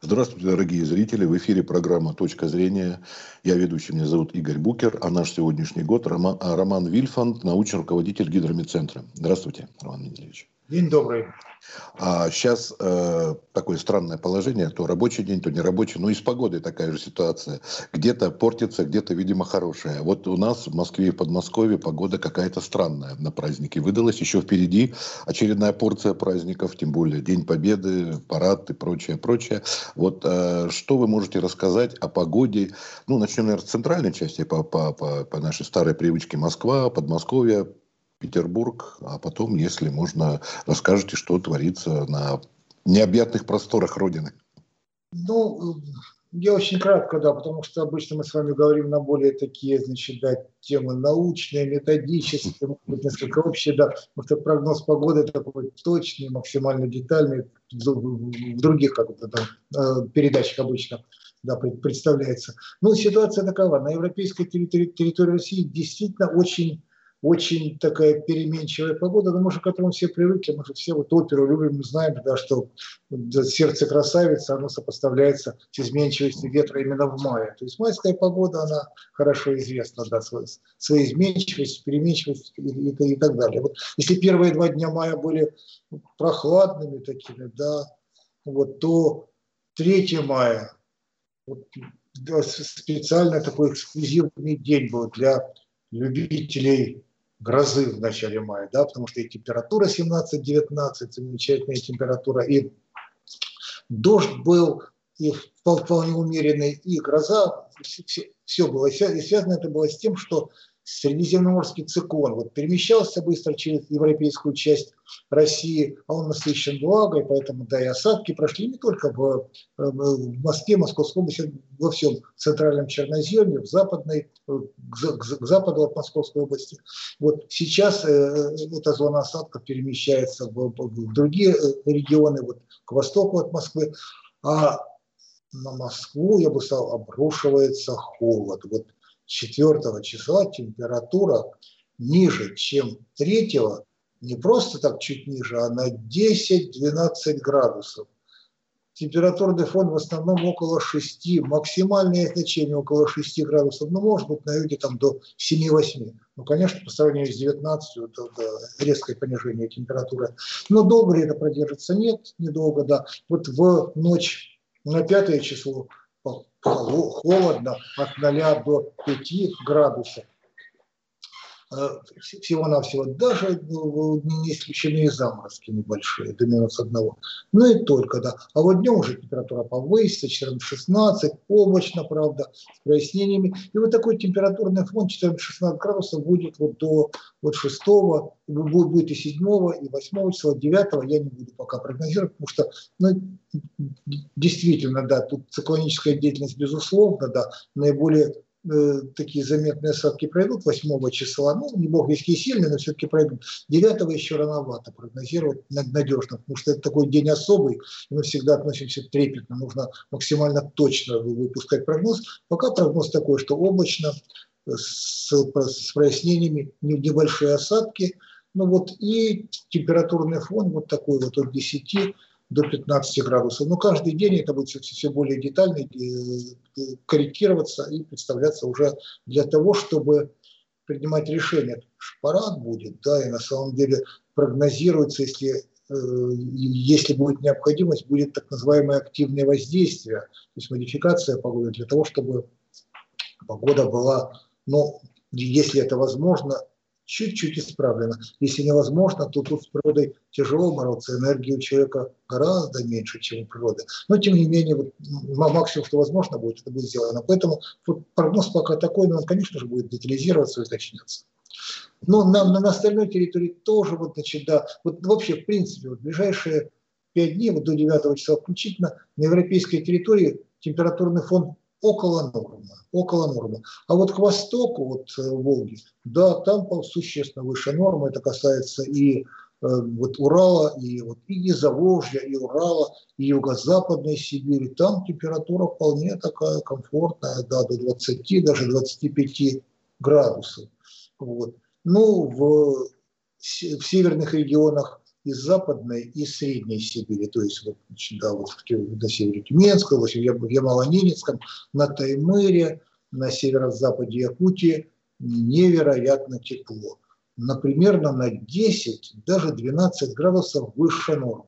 Здравствуйте, дорогие зрители. В эфире программа «Точка зрения». Я ведущий, меня зовут Игорь Букер, а наш сегодняшний год Роман, Роман Вильфанд, научный руководитель гидромедцентра. Здравствуйте, Роман Менделевич. День добрый. А сейчас э, такое странное положение, то рабочий день, то не рабочий, но и с погодой такая же ситуация. Где-то портится, где-то, видимо, хорошая. Вот у нас в Москве и Подмосковье погода какая-то странная на праздники выдалась. Еще впереди очередная порция праздников, тем более День Победы, парад и прочее, прочее. Вот э, что вы можете рассказать о погоде? Ну, начнем, наверное, с центральной части, по, по, по, по нашей старой привычке Москва, Подмосковье, Петербург, а потом, если можно, расскажете, что творится на необъятных просторах Родины. Ну, я очень кратко, да, потому что обычно мы с вами говорим на более такие, значит, да, темы научные, методические, может быть, несколько общие, да, потому что прогноз погоды такой точный, максимально детальный, в других как то там, э, передачах обычно да, представляется. Ну, ситуация такова. На европейской территории, территории России действительно очень очень такая переменчивая погода, но мы же к этому все привыкли, мы же все вот оперу любим, мы знаем, да, что сердце красавицы, оно сопоставляется с изменчивостью ветра именно в мае. То есть майская погода, она хорошо известна, да, своей, изменчивостью, переменчивостью и, и, и так далее. Вот если первые два дня мая были прохладными такими, да, вот, то 3 мая вот, специально такой эксклюзивный день был для любителей грозы в начале мая, да, потому что и температура 17-19, замечательная температура, и дождь был, и вполне умеренный, и гроза, все, все было. Связано это было с тем, что средиземноморский циклон вот, перемещался быстро через европейскую часть России, а он насыщен влагой, поэтому да и осадки прошли не только в, э, в Москве, Московской области, во всем центральном Черноземье, в западной, э, к, к западу от Московской области. Вот сейчас э, эта зона осадков перемещается в, в другие э, регионы, вот, к востоку от Москвы, а на Москву, я бы сказал, обрушивается холод. Вот 4 числа температура ниже, чем 3, не просто так чуть ниже, а на 10-12 градусов. Температурный фон в основном около 6, максимальное значение около 6 градусов, ну, может быть, на юге там до 7-8. Ну, конечно, по сравнению с 19, это, это резкое понижение температуры. Но долго ли это продержится? Нет, недолго, да. Вот в ночь на 5 число холодно от 0 до 5 градусов. Э, всего-навсего, даже ну, не исключены и заморозки небольшие, до минус одного. Ну и только, да. А вот днем уже температура повысится, 14-16, облачно, правда, с прояснениями. И вот такой температурный фон 14-16 градусов будет вот до вот 6, будет и 7, и 8 числа, 9 я не буду пока прогнозировать, потому что ну, действительно, да, тут циклоническая деятельность, безусловно, да, наиболее Э, такие заметные осадки пройдут 8 числа, ну, не бог весь сильные, но все-таки пройдут. 9 еще рановато прогнозировать надежно, потому что это такой день особый, и мы всегда относимся трепетно, нужно максимально точно выпускать прогноз. Пока прогноз такой, что облачно, э, с, с прояснениями, небольшие осадки, ну вот и температурный фон вот такой вот от 10 до 15 градусов. Но каждый день это будет все, все более детально э, корректироваться и представляться уже для того, чтобы принимать решения. Парад будет, да, и на самом деле прогнозируется, если э, если будет необходимость, будет так называемое активное воздействие, то есть модификация погоды для того, чтобы погода была, ну, если это возможно, чуть-чуть исправлено. Если невозможно, то тут с природой тяжело бороться, энергии у человека гораздо меньше, чем у природы. Но тем не менее, вот, максимум, что возможно будет, это будет сделано. Поэтому вот, прогноз пока такой, но он, конечно же, будет детализироваться и уточняться. Но на, на остальной территории тоже, вот, значит, да, вот вообще, в принципе, вот, ближайшие пять дней, вот до 9 числа включительно, на европейской территории температурный фон около нормы, около нормы. А вот к востоку, вот э, Волги, да, там существенно выше нормы. Это касается и э, вот Урала, и, вот, и Заволжья, и Урала, и юго-западной Сибири. Там температура вполне такая комфортная, да, до 20, даже 25 градусов. Вот. Ну, в, в северных регионах из Западной и Средней Сибири, то есть вот, да, вот на севере Тюменской области, в Ямало-Ненецком, на Таймыре, на северо-западе Якутии невероятно тепло. Например, на 10, даже 12 градусов выше нормы.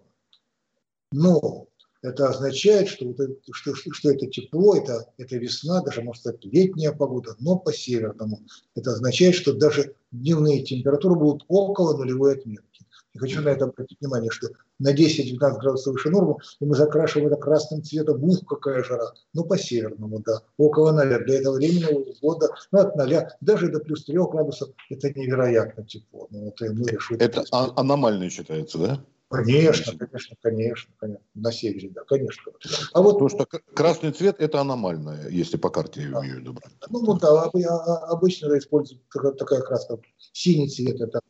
Но это означает, что, вот это, что, что это тепло, это, это весна, даже может это летняя погода, но по северному. Это означает, что даже дневные температуры будут около нулевой отметки. И хочу на это обратить внимание, что на 10-12 градусов выше нормы, и мы закрашиваем это красным цветом, ух, какая жара. Ну, по северному, да, около 0. Для этого временного года, ну, от 0, даже до плюс 3 градусов, это невероятно тепло. Ну, это мы решили. Это а- аномально считается, да? Конечно, конечно, конечно, конечно. На севере, да, конечно. А вот, Потому что красный цвет – это аномальное, если по карте имею в виду. Ну, вот, да, обычно используют такая краска. Синий цвет – это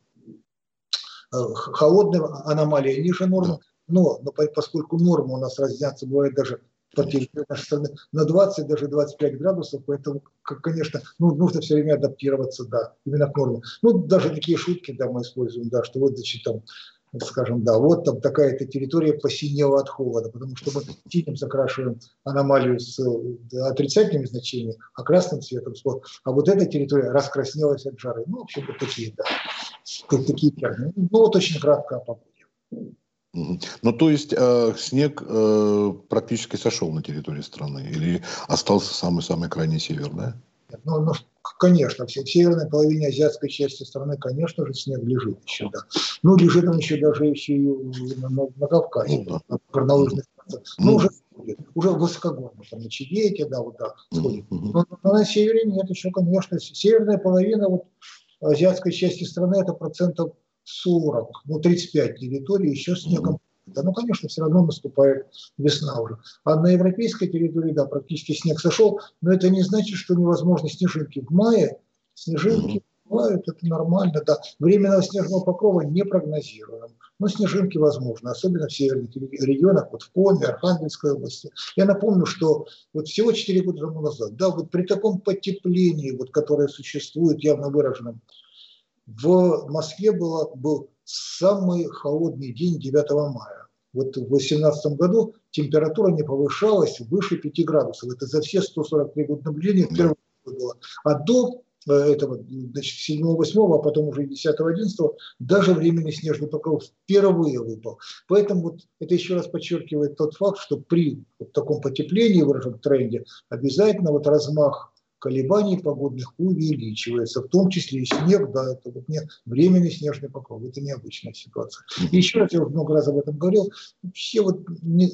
холодная аномалия ниже нормы, но, но поскольку нормы у нас разнятся, бывает даже по территории нашей страны на 20, даже 25 градусов, поэтому, конечно, ну, нужно все время адаптироваться, да, именно к норме. Ну, даже такие шутки, да, мы используем, да, что вот, значит, там, скажем, да, вот там такая-то территория посинела от холода, потому что мы синим закрашиваем аномалию с отрицательными значениями, а красным цветом. А вот эта территория раскраснелась от жары. Ну, в общем, вот такие, да, такие термины. Ну, вот очень кратко о погоде. Ну, то есть э, снег э, практически сошел на территории страны или остался самый-самый крайний север, да? Ну, ну, конечно, в северной половине азиатской части страны, конечно же, снег лежит еще, да. Ну, лежит он еще даже еще и на, на, на Кавказе, ну, да. на горнолыжных станциях. Ну, уже сходит, уже высокогорно, там на Чигете, да, вот так сходит. Но, но на севере нет, еще, конечно, северная половина вот азиатской части страны это процентов 40, ну 35 территорий еще снегом да, ну, конечно, все равно наступает весна уже. А на европейской территории, да, практически снег сошел, но это не значит, что невозможно снежинки. В мае снежинки бывают, это нормально, да. Временного снежного покрова не прогнозируем, но снежинки возможны, особенно в северных регионах, вот в Коме, Архангельской области. Я напомню, что вот всего 4 года тому назад, да, вот при таком потеплении, вот, которое существует явно выраженном, в Москве было, был самый холодный день 9 мая. Вот в 2018 году температура не повышалась выше 5 градусов. Это за все 143 года наблюдения впервые было. А до этого, значит, 7-8, а потом уже 10-11, даже временный снежный покров впервые выпал. Поэтому вот это еще раз подчеркивает тот факт, что при вот таком потеплении, выраженном тренде, обязательно вот размах колебаний погодных увеличивается, в том числе и снег, да, это вот не временный снежный покров, это необычная ситуация. И еще раз, я уже много раз об этом говорил, все вот не,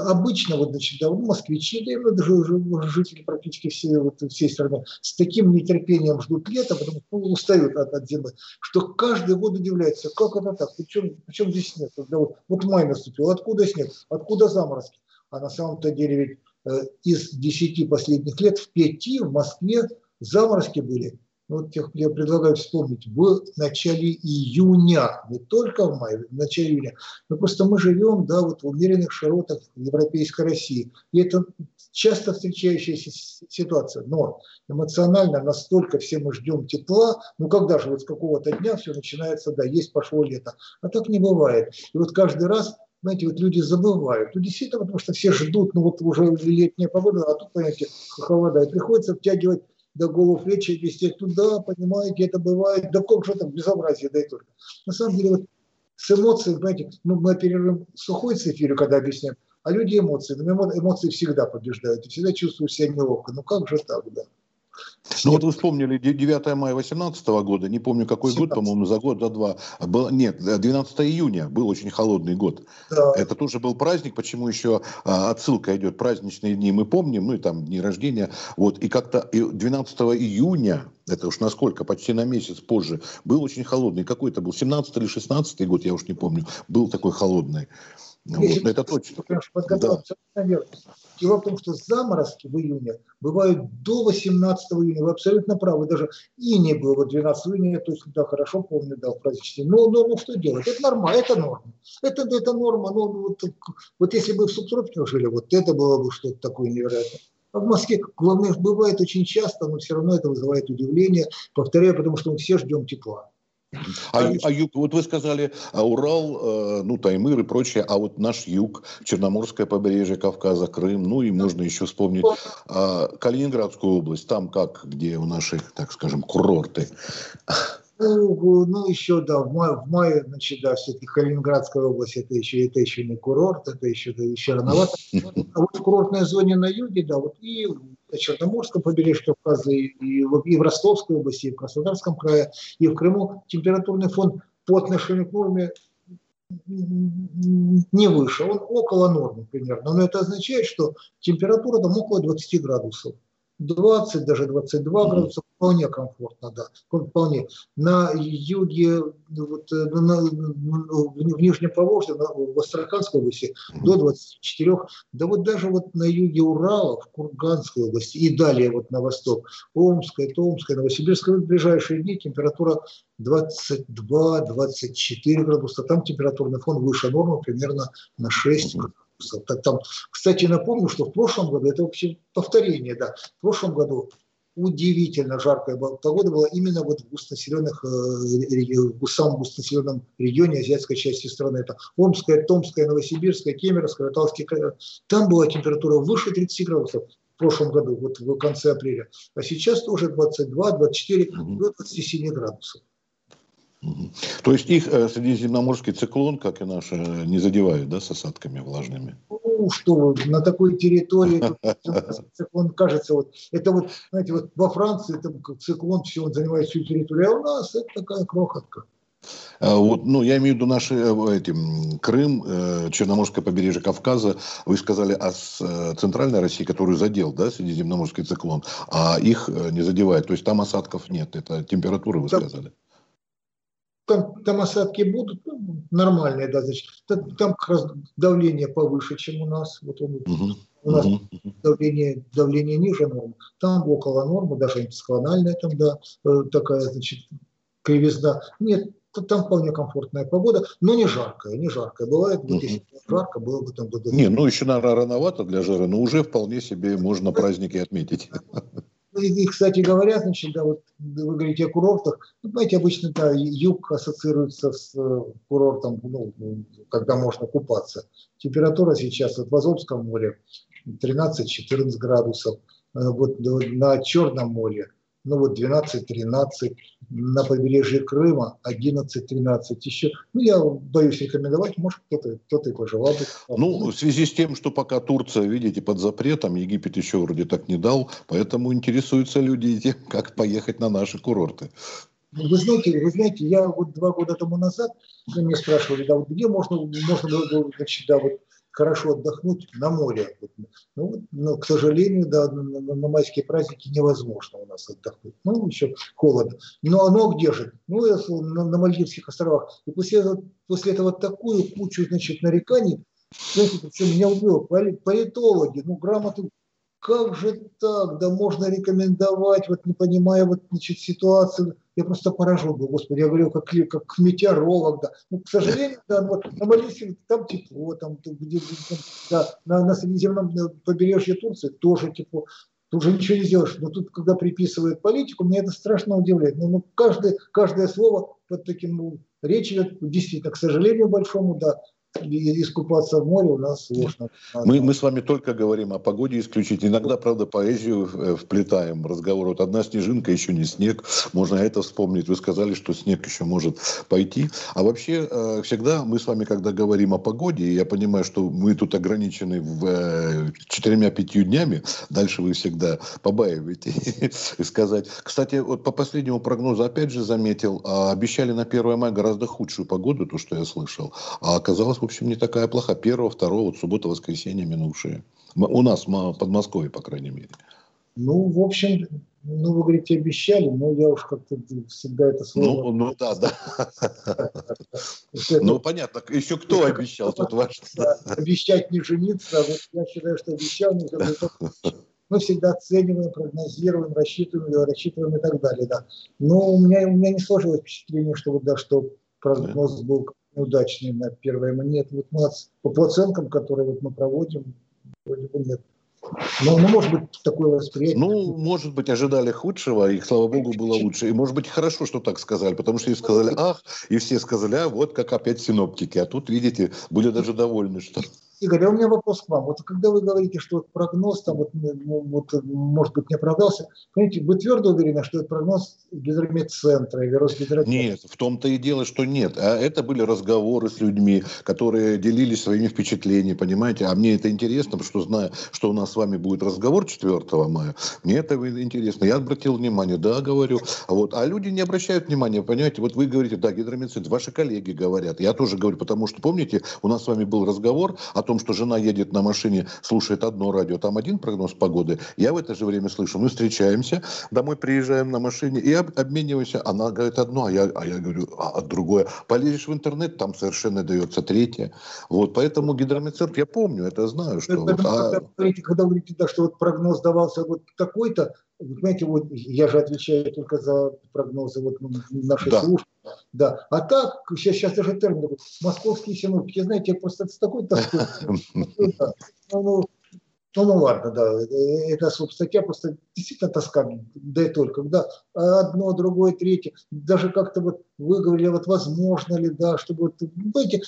обычно вот, значит, да, москвичи, да, даже жители практически все, вот, всей страны с таким нетерпением ждут лета, потому что ну, устают от, от зимы, что каждый год удивляется, как это так, причем, причем здесь снег, когда вот, вот май наступил, откуда снег, откуда заморозки, а на самом-то деле ведь Э, из 10 последних лет в 5 в Москве заморозки были. Вот я предлагаю вспомнить, в начале июня, не только в мае, в начале июня. Но просто мы живем да, вот в умеренных широтах европейской России. И это часто встречающаяся ситуация. Но эмоционально настолько все мы ждем тепла, ну когда же вот с какого-то дня все начинается, да, есть пошло лето. А так не бывает. И вот каждый раз знаете, вот люди забывают. Ну, действительно, потому что все ждут, ну, вот уже летняя погода, а тут, понимаете, холода. И приходится втягивать до голову плечи, вести туда, понимаете, это бывает. Да как же там безобразие, да и только. На самом деле, вот с эмоциями, понимаете, ну, мы оперируем сухой с эфиру, когда объясняем, а люди эмоции, но эмоции всегда побеждают, и всегда чувствуют себя неловко. Ну как же так, да? Ну вот вы вспомнили 9 мая 2018 года, не помню какой 17. год, по-моему, за год, за два. Был, нет, 12 июня был очень холодный год. Да. Это тоже был праздник, почему еще а, отсылка идет, праздничные дни мы помним, ну и там дни рождения. Вот, и как-то 12 июня, это уж насколько, почти на месяц позже, был очень холодный. Какой это был, 17 или 16 год, я уж не помню, был такой холодный. Вот, это точно. Да. Дело в том, что заморозки в июне бывают до 18 июня. Вы абсолютно правы. Даже и не было 12 июня, я точно да, хорошо помню, да, в праздничный. Но, но, но что делать? Это нормально, это норма. Это, это норма. Ну, вот, вот если бы в субтропиках жили, вот это было бы что-то такое невероятное. А в Москве, главное, бывает очень часто, но все равно это вызывает удивление. Повторяю, потому что мы все ждем тепла. А, а юг, вот вы сказали, а Урал, э, ну, Таймыр и прочее, а вот наш юг, Черноморское побережье Кавказа, Крым, ну и можно еще вспомнить э, Калининградскую область, там как, где у наших, так скажем, курорты. Ну, ну, еще, да, в мае, в мае значит, да, все-таки Калининградская область, это еще, это еще не курорт, это еще, это еще рановато. А вот в курортной зоне на юге, да, вот и на Черноморском побережье Кавказа, и, и, и в Ростовской области, и в Краснодарском крае, и в Крыму температурный фон по отношению к норме не выше, он около нормы примерно. Но это означает, что температура там около 20 градусов. 20, даже 22 градуса вполне комфортно, да, вполне. На юге, вот, э, на, на, в Нижнем Поволжье, на, в Астраханской области до 24, да вот даже вот на юге Урала, в Курганской области и далее вот на восток, Омская, Томская, Новосибирская, в ближайшие дни температура 22-24 градуса, там температурный фон выше нормы примерно на 6 градусов градусов. Там, кстати, напомню, что в прошлом году, это вообще повторение, да, в прошлом году удивительно жаркая погода была именно вот в густонаселенных, э, в самом густонаселенном регионе азиатской части страны. Это Омская, Томская, Новосибирская, Кемеровская, Раталский край. Там была температура выше 30 градусов в прошлом году, вот в конце апреля. А сейчас тоже 22, 24, до 27 градусов. То есть их э, средиземноморский циклон, как и наши, не задевают, да, с осадками влажными? Ну, что на такой территории циклон кажется, вот, это вот, знаете, вот во Франции там циклон, все, он занимает всю территорию, а у нас это такая крохотка. А вот, ну, я имею в виду наши, э, эти, Крым, э, Черноморское побережье Кавказа. Вы сказали о центральной России, которую задел, да, средиземноморский циклон, а их не задевает. То есть там осадков нет, это температура, вы сказали там, там осадки будут ну, нормальные, да, значит, там, там как раз давление повыше, чем у нас. Вот он, угу. У нас угу. давление, давление ниже нормы, там около нормы, даже антисклональная там, да, э, такая, значит, кривизна. Нет, там вполне комфортная погода, но не жаркая, не жаркая. Бывает, вот если жарко, было бы там... Не, ну еще, наверное, рановато для жары, но уже вполне себе можно праздники отметить. И, кстати говоря, значит, да, вот вы говорите о курортах. Ну, знаете, обычно да, юг ассоциируется с э, курортом, ну, когда можно купаться. Температура сейчас вот в Азовском море 13-14 градусов. Э, вот на Черном море ну вот 12-13, на побережье Крыма 11-13 еще. Ну, я боюсь рекомендовать, может, кто-то кто и пожелал бы. Ну, в связи с тем, что пока Турция, видите, под запретом, Египет еще вроде так не дал, поэтому интересуются люди тем, как поехать на наши курорты. Ну, вы знаете, вы знаете, я вот два года тому назад, меня спрашивали, да, вот где можно, можно значит, да, вот хорошо отдохнуть на море. Ну, но, к сожалению, да, на, на, майские праздники невозможно у нас отдохнуть. Ну, еще холодно. Но оно где же? Ну, на, на Мальдивских островах. И после этого, после этого такую кучу, значит, нареканий, знаете, причем меня убило, политологи, ну, грамоты как же так, да можно рекомендовать, вот не понимая вот, значит, ситуацию, я просто поражен был, господи, я говорил, как, как метеоролог, да. Ну, к сожалению, да, вот на Малисе там тепло, там, где, там да, на, на Средиземном побережье Турции тоже тепло. Тут же ничего не сделаешь. Но тут, когда приписывают политику, меня это страшно удивляет. Ну, ну каждое, каждое слово под таким ну, речь идет, действительно, к сожалению большому, да, искупаться в море у нас сложно. Мы, мы с вами только говорим о погоде исключительно. Иногда, правда, поэзию э, вплетаем разговор. Вот одна снежинка, еще не снег. Можно это вспомнить. Вы сказали, что снег еще может пойти. А вообще, э, всегда мы с вами, когда говорим о погоде, я понимаю, что мы тут ограничены в э, четырьмя-пятью днями, дальше вы всегда побаиваете сказать. Кстати, вот по последнему прогнозу, опять же, заметил, а, обещали на 1 мая гораздо худшую погоду, то, что я слышал. А оказалось, в общем, не такая плохая. Первого, второго, вот суббота, воскресенье минувшие. У нас, в Подмосковье, по крайней мере. Ну, в общем, ну, вы говорите, обещали, но я уж как-то всегда это слово... Ну, ну да, да. Ну, понятно, еще кто обещал, тут важно. Обещать не жениться, а вот я считаю, что обещал, мы всегда оцениваем, прогнозируем, рассчитываем, рассчитываем и так далее, да. Но у меня, у меня не сложилось впечатление, что вот, да, что прогноз был неудачный на первое. Нет, вот у нас по оценкам, которые вот мы проводим, вроде бы нет. Ну, ну, может быть, такое восприятие. Ну, может быть, ожидали худшего, и, слава богу, было лучше. И, может быть, хорошо, что так сказали, потому что и сказали «ах», и все сказали «а, вот как опять синоптики». А тут, видите, были даже довольны, что Игорь, а у меня вопрос к вам. Вот когда вы говорите, что прогноз там вот, ну, вот, может быть не оправдался, понимаете, вы твердо уверены, что это прогноз гидромедцентра или Росгидромета? Нет, в том-то и дело, что нет. А это были разговоры с людьми, которые делились своими впечатлениями, понимаете? А мне это интересно, потому что знаю, что у нас с вами будет разговор 4 мая. Мне это интересно. Я обратил внимание, да, говорю. А, вот, а люди не обращают внимания, понимаете? Вот вы говорите, да, гидромедцентр, ваши коллеги говорят. Я тоже говорю, потому что, помните, у нас с вами был разговор о том, том, что жена едет на машине, слушает одно радио, там один прогноз погоды, я в это же время слышу, мы встречаемся, домой приезжаем на машине и об, обмениваемся. Она говорит одно, а я, а я говорю а, другое. Полезешь в интернет, там совершенно дается третье. Вот, поэтому гидромедцентр, я помню, это знаю, что... Вот, а... когда, говорите, когда вы говорите, да, что вот прогноз давался вот такой-то, вы понимаете, вот я же отвечаю только за прогнозы вот нашей да. службы. Да. А так, сейчас, сейчас даже термин такой, московские синоптики, знаете, просто с такой тоской. Ну, ну, ну, ну ладно, да, это статья просто действительно тоска, да и только, да, одно, другое, третье, даже как-то вот вы говорили, вот возможно ли, да, чтобы, вот, знаете,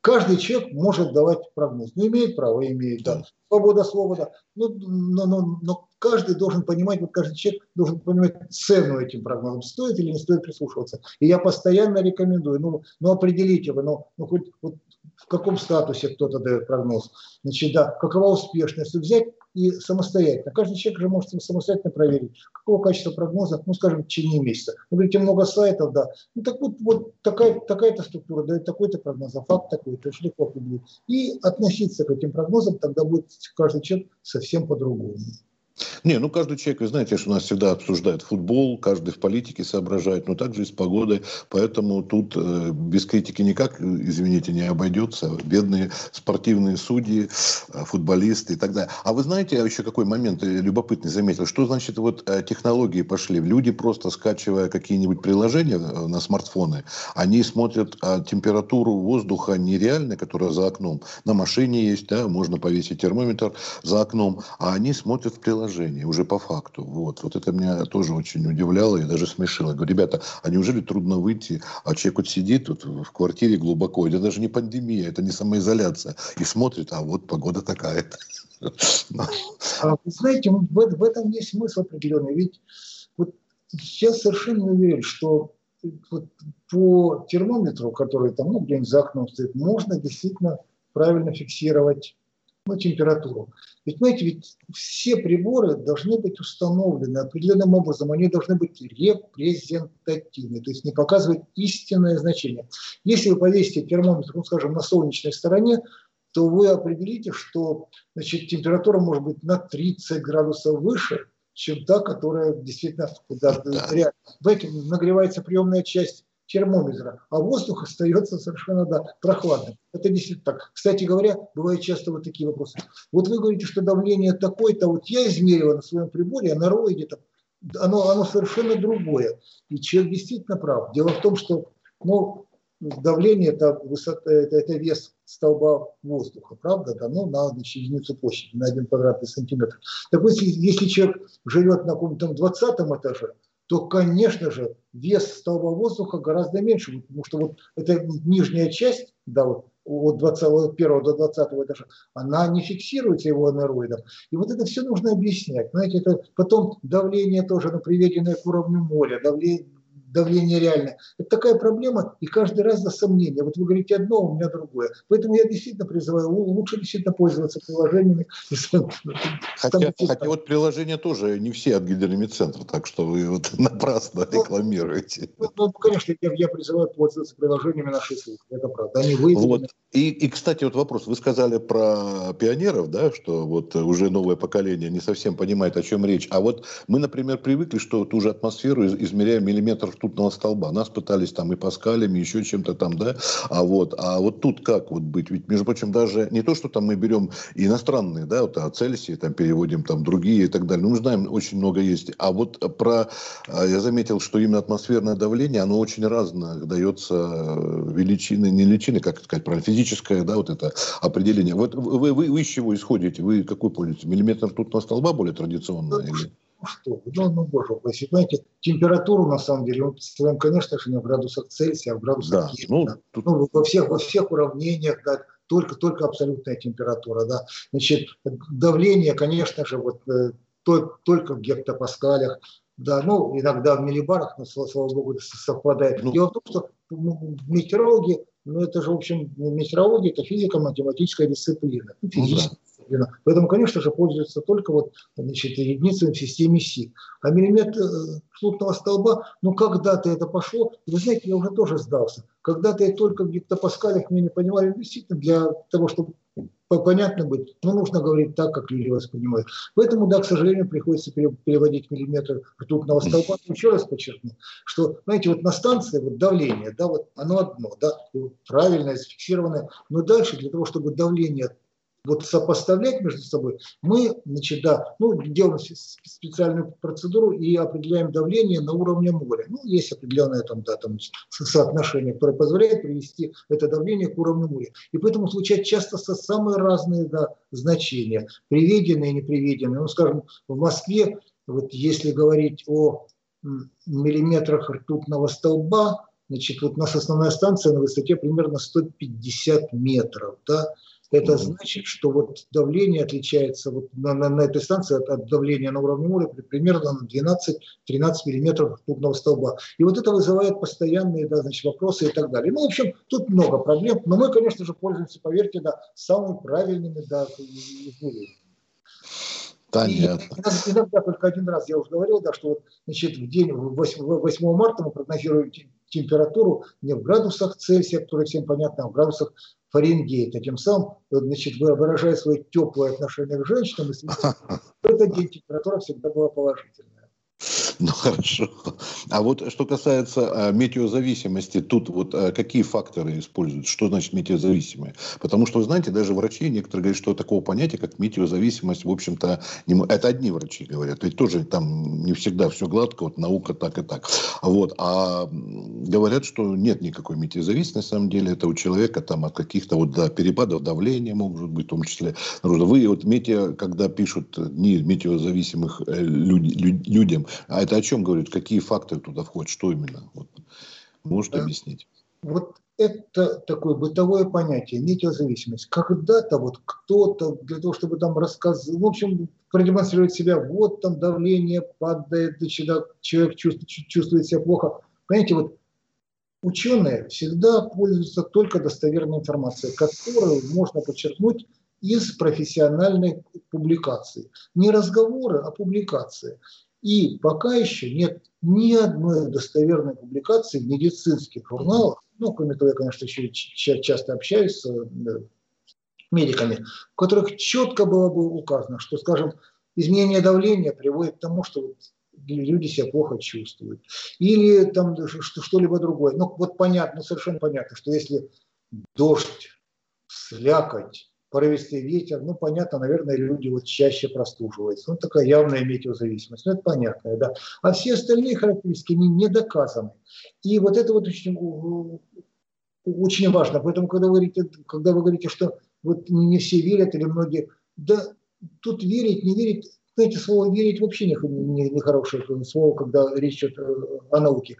каждый человек может давать прогноз, ну, имеет право, имеет, да, свобода слова, да, но, но, но, но каждый должен понимать, вот каждый человек должен понимать цену этим прогнозам, стоит или не стоит прислушиваться. И я постоянно рекомендую, ну, ну определите вы, ну, ну хоть вот в каком статусе кто-то дает прогноз, значит, да, какова успешность, взять и самостоятельно. Каждый человек же может самостоятельно проверить, какого качества прогноза, ну, скажем, в течение месяца. Вы говорите, много сайтов, да. Ну, так вот, вот такая, такая-то структура дает такой-то прогноз, а факт такой, то есть легко определить. И относиться к этим прогнозам тогда будет каждый человек совсем по-другому. Не, ну каждый человек, вы знаете, что у нас всегда обсуждает футбол, каждый в политике соображает, но также и с погодой. Поэтому тут э, без критики никак, извините, не обойдется. Бедные спортивные судьи, э, футболисты и так далее. А вы знаете, я еще какой момент любопытный заметил, что значит вот э, технологии пошли. Люди просто скачивая какие-нибудь приложения э, на смартфоны, они смотрят э, температуру воздуха нереальной, которая за окном. На машине есть, да, можно повесить термометр за окном, а они смотрят в приложение приложение, уже по факту. Вот, вот это меня тоже очень удивляло и даже смешило. Я говорю, ребята, а неужели трудно выйти, а человек вот сидит тут в квартире глубоко, это даже не пандемия, это не самоизоляция, и смотрит, а вот погода такая-то. А, вы знаете, в, в этом есть смысл определенный, ведь вот я совершенно уверен, что вот по термометру, который там, ну, где-нибудь за окном стоит, можно действительно правильно фиксировать ну, температуру. Ведь, понимаете, ведь все приборы должны быть установлены определенным образом, они должны быть репрезентативны, то есть не показывать истинное значение. Если вы повесите термометр, ну, скажем, на солнечной стороне, то вы определите, что значит, температура может быть на 30 градусов выше, чем та, которая действительно да, реально. Знаете, нагревается приемная часть термометра, а воздух остается совершенно да, прохладным. Это действительно так. Кстати говоря, бывают часто вот такие вопросы. Вот вы говорите, что давление такое-то, вот я измерила на своем приборе, а на роиде там, оно, оно совершенно другое. И человек действительно прав. Дело в том, что ну, давление это, высота, это, это вес столба воздуха, правда, да, ну, на значит, единицу площади, на один квадратный сантиметр. Так вот, если, если человек живет на каком-то 20 этаже, то, конечно же, вес столба воздуха гораздо меньше, потому что вот эта нижняя часть, да, вот от 20, 1 до 20 этажа, она не фиксируется его анероидом. И вот это все нужно объяснять. Знаете, это потом давление тоже, ну, приведенное к уровню моря, давление, давление реальное. Это такая проблема, и каждый раз за сомнение. Вот вы говорите одно, у меня другое. Поэтому я действительно призываю, лучше действительно пользоваться приложениями. Хотя, хотя вот приложения тоже не все от гидромедцентра, так что вы вот напрасно ну, рекламируете. Ну, ну конечно, я, я призываю пользоваться приложениями нашей службы, это правда. Они выявлены. Вот. И, и, кстати, вот вопрос. Вы сказали про пионеров, да, что вот уже новое поколение не совсем понимает, о чем речь. А вот мы, например, привыкли, что ту же атмосферу измеряем миллиметр в ртутного столба. Нас пытались там и паскалями, еще чем-то там, да, а вот, а вот тут как вот быть? Ведь, между прочим, даже не то, что там мы берем иностранные, да, вот, а Цельсии там переводим там другие и так далее. Ну, мы знаем, очень много есть. А вот про, а, я заметил, что именно атмосферное давление, оно очень разное дается э, величины, не величины, как сказать правильно, физическое, да, вот это определение. Вот вы, вы, вы из чего исходите? Вы какой пользуетесь? Миллиметр ртутного столба более традиционно? Или? Ну что ну, ну боже упаси, понимаете, температуру на самом деле мы представляем, конечно же, не в градусах Цельсия, а в градусах да, Кельвина. Ну, тут... ну, во, всех, во всех уравнениях, да, только, только абсолютная температура, да. Значит, давление, конечно же, вот э, то, только в гектопаскалях, да, ну, иногда в миллибарах, но, слава, богу, совпадает. Ну. Дело в том, что в метеорологии, ну, это же, в общем, метеорология, это физико-математическая дисциплина, физическая ну, да дисциплина. Поэтому, конечно же, пользуются только вот, значит, единицами в системе СИ. А миллиметр э, плотного столба, ну, когда-то это пошло, вы знаете, я уже тоже сдался. Когда-то я только в гектопаскалях меня не понимали, действительно, для того, чтобы понятно быть, но нужно говорить так, как люди воспринимают. Поэтому, да, к сожалению, приходится переводить миллиметр ртутного столба. Еще раз подчеркну, что, знаете, вот на станции вот давление, да, вот оно одно, да, правильное, зафиксированное, но дальше для того, чтобы давление вот сопоставлять между собой, мы, значит, да, ну, делаем специальную процедуру и определяем давление на уровне моря. Ну, есть определенное там, да, там соотношение, которое позволяет привести это давление к уровню моря. И поэтому случаются часто самые разные да, значения, приведенные и неприведенные. Ну, скажем, в Москве, вот если говорить о миллиметрах ртутного столба, значит, вот у нас основная станция на высоте примерно 150 метров, да, это значит, что вот давление отличается вот на, на, на этой станции от, от давления на уровне моря примерно на 12-13 миллиметров ртутного столба. И вот это вызывает постоянные да, значит, вопросы и так далее. Ну, в общем, тут много проблем, но мы, конечно же, пользуемся, поверьте, да, самыми правильными да, измерениями. Понятно. И иногда, только один раз я уже говорил, да, что вот, значит, в день 8, 8 марта мы прогнозируем температуру не в градусах Цельсия, который всем понятно, а в градусах Фаренгейта. Тем самым, значит, выражая свое теплое отношение к женщинам, в этот день температура всегда была положительная. Ну хорошо. А вот что касается а, метеозависимости, тут вот а, какие факторы используют? Что значит метеозависимые? Потому что, вы знаете, даже врачи некоторые говорят, что такого понятия, как метеозависимость, в общем-то, не... это одни врачи говорят. Ведь тоже там не всегда все гладко, вот наука так и так. Вот. А говорят, что нет никакой метеозависимости, на самом деле, это у человека там от каких-то вот да, перепадов давления могут быть, в том числе. Вы вот метео, когда пишут метеозависимых э, люд, люд, людям, а это о чем говорит? Какие факторы туда входят? Что именно? Вот. Можете объяснить? Вот это такое бытовое понятие, метеозависимость. Когда-то вот кто-то для того, чтобы там рассказать, в общем, продемонстрировать себя, вот там давление падает, человек чувствует, чувствует себя плохо. Понимаете, вот ученые всегда пользуются только достоверной информацией, которую можно подчеркнуть из профессиональной публикации. Не разговоры, а публикации. И пока еще нет ни одной достоверной публикации в медицинских журналах, ну, кроме того, я, конечно, еще часто общаюсь с э, медиками, в которых четко было бы указано, что, скажем, изменение давления приводит к тому, что люди себя плохо чувствуют. Или там что-либо другое. Ну, вот понятно, совершенно понятно, что если дождь, слякоть, порывистый ветер, ну, понятно, наверное, люди вот чаще простуживаются. Ну, такая явная метеозависимость, ну, это понятно, да. А все остальные характеристики, они не доказаны. И вот это вот очень, очень важно. Поэтому, когда вы говорите, когда вы говорите, что вот не все верят или многие, да, тут верить, не верить, знаете, слово верить вообще не, не, не слово, когда речь идет о науке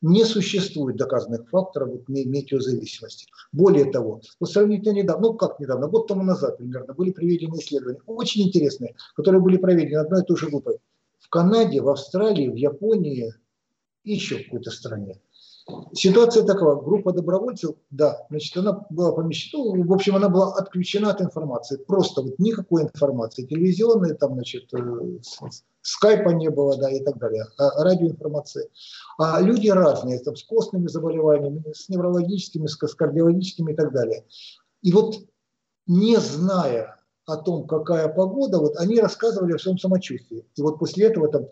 не существует доказанных факторов вот, метеозависимости. Более того, вот сравнительно недавно, ну как недавно, год тому назад примерно, были проведены исследования, очень интересные, которые были проведены одной и той же группой. В Канаде, в Австралии, в Японии и еще в какой-то стране. Ситуация такова. Группа добровольцев, да, значит, она была помещена, в общем, она была отключена от информации. Просто вот никакой информации. Телевизионной, там, значит, э, скайпа не было, да, и так далее. А радиоинформации. А люди разные, там, с костными заболеваниями, с неврологическими, с кардиологическими и так далее. И вот не зная о том, какая погода, вот они рассказывали о своем самочувствии. И вот после этого там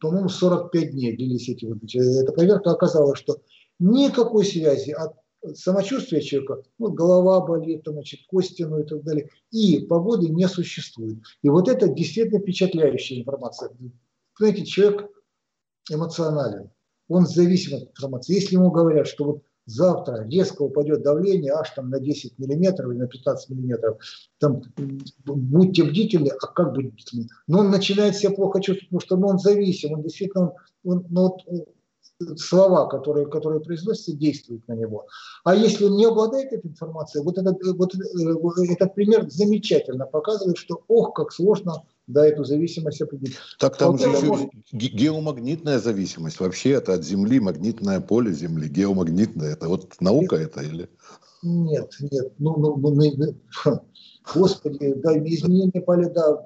по-моему, 45 дней длились эти вот, эта проверка, оказалось, что никакой связи от самочувствия человека, ну, голова болит, там, значит, кости, ну и так далее, и погоды не существует. И вот это действительно впечатляющая информация. Знаете, человек эмоционален, он зависим от информации. Если ему говорят, что вот завтра резко упадет давление аж там на 10 миллиметров или на 15 миллиметров, там, будьте бдительны, а как быть бдительны? Но он начинает себя плохо чувствовать, потому что ну, он зависим, он действительно, он, он, ну, вот, слова, которые, которые произносятся, действуют на него. А если он не обладает этой информацией, вот этот, вот э, этот пример замечательно показывает, что ох, как сложно да, эту зависимость определить. Так там же еще может... геомагнитная зависимость. Вообще это от Земли, магнитное поле Земли, геомагнитное. Это вот наука нет. это или? Нет, нет. Ну, ну, ну, ну, господи, да, изменение поля, да,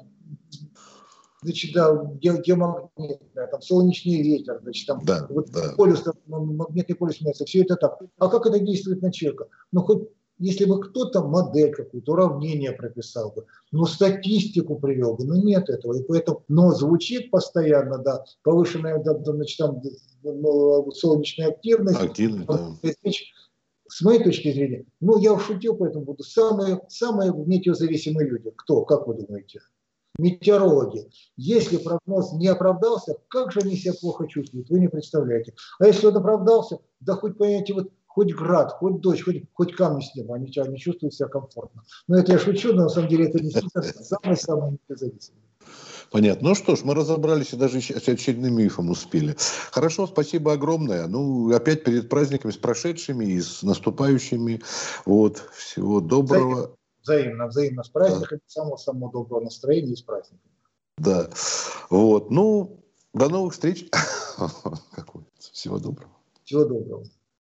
значит, да, геомагнитное, там солнечный ветер, значит, там да, вот да. полюс, там, магнитный полюс меняется, все это так. А как это действует на человека? Ну, хоть если бы кто-то модель какую-то, уравнение прописал бы, ну, статистику привел бы, но нет этого. И поэтому, но звучит постоянно, да, повышенная, да, значит, там, ну, солнечная активность. Активность, да. С моей точки зрения, ну, я шутил по этому буду, самые, самые метеозависимые люди. Кто, как вы думаете? метеорологи. Если прогноз не оправдался, как же они себя плохо чувствуют, вы не представляете. А если он оправдался, да хоть, понимаете, вот хоть град, хоть дождь, хоть, хоть камни с неба, они, они чувствуют себя комфортно. Но это я шучу, но на самом деле это действительно самый-самый независимый. Понятно. Ну что ж, мы разобрались и даже с очередным мифом успели. Хорошо, спасибо огромное. Ну, опять перед праздниками, с прошедшими и с наступающими. Вот, всего доброго. Взаимно, взаимно, с праздниками. Да. Самого-самого доброго настроения и с праздниками. Да. Вот. Ну, до новых встреч. Всего доброго. Всего доброго.